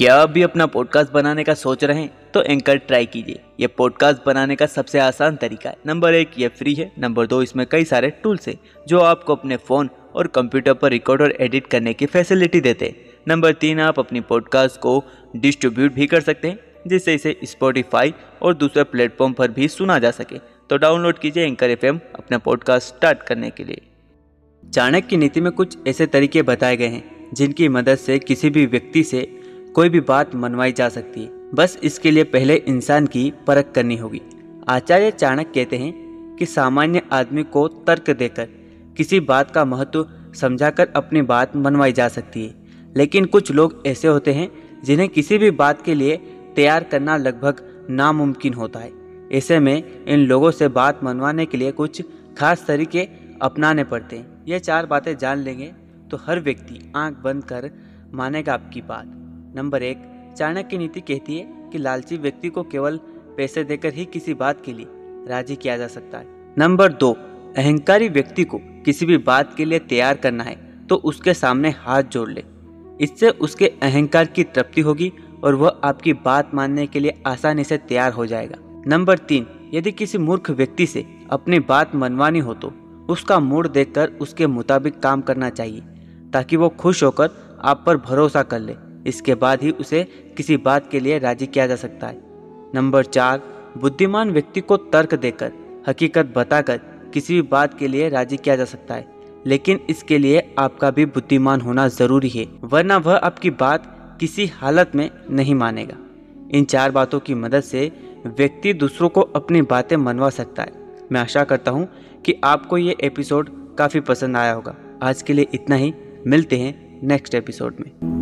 क्या आप भी अपना पॉडकास्ट बनाने का सोच रहे हैं तो एंकर ट्राई कीजिए। ये पॉडकास्ट बनाने का सबसे आसान तरीका है। नंबर एक, ये फ्री है। नंबर दो, इसमें कई सारे टूल्स हैं, जो आपको अपने फ़ोन और कंप्यूटर पर रिकॉर्ड और एडिट करने की फैसिलिटी देते हैं। नंबर तीन, आप अपनी पॉडकास्ट को डिस्ट्रीब्यूट भी कर सकते हैं, जिससे इसे स्पॉटिफाई और दूसरे प्लेटफॉर्म पर भी सुना जा सके। तो डाउनलोड कीजिए एंकर एफएम अपना पॉडकास्ट स्टार्ट करने के लिए। चाणक्य नीति में कुछ ऐसे तरीके बताए गए हैं, जिनकी मदद से किसी भी व्यक्ति से कोई भी बात मनवाई जा सकती। है बस इसके लिए पहले इंसान की परख करनी होगी। आचार्य चाणक्य कहते हैं कि सामान्य आदमी को तर्क देकर, किसी बात का महत्व समझाकर अपनी बात मनवाई जा सकती है। लेकिन कुछ लोग ऐसे होते हैं, जिन्हें किसी भी बात के लिए तैयार करना लगभग नामुमकिन होता है। ऐसे में इन लोगों से बात मनवाने के लिए कुछ खास तरीके अपनाने पड़ते हैं। ये चार बातें जान लेंगे तो हर व्यक्ति आँख बंद कर मानेगा आपकी बात। नंबर एक, चाणक्य नीति कहती है कि लालची व्यक्ति को केवल पैसे देकर ही किसी बात के लिए राज़ी किया जा सकता है। नंबर दो, अहंकारी व्यक्ति को किसी भी बात के लिए तैयार करना है तो उसके सामने हाथ जोड़ ले। इससे उसके अहंकार की तृप्ति होगी और वह आपकी बात मानने के लिए आसानी से तैयार हो जाएगा। नंबर तीन, यदि किसी मूर्ख व्यक्ति से अपनी बात मनवानी हो तो उसका मूड देखकर उसके मुताबिक काम करना चाहिए, ताकि वो खुश होकर आप पर भरोसा कर ले। इसके बाद ही उसे किसी बात के लिए राज़ी किया जा सकता है। नंबर चार, बुद्धिमान व्यक्ति को तर्क देकर, हकीकत बताकर किसी भी बात के लिए राज़ी किया जा सकता है। लेकिन इसके लिए आपका भी बुद्धिमान होना ज़रूरी है, वरना वह आपकी बात किसी हालत में नहीं मानेगा। इन चार बातों की मदद से व्यक्ति दूसरों को अपनी बातें मनवा सकता है। मैं आशा करता हूँ कि आपको ये एपिसोड काफ़ी पसंद आया होगा। आज के लिए इतना ही, मिलते हैं नेक्स्ट एपिसोड में।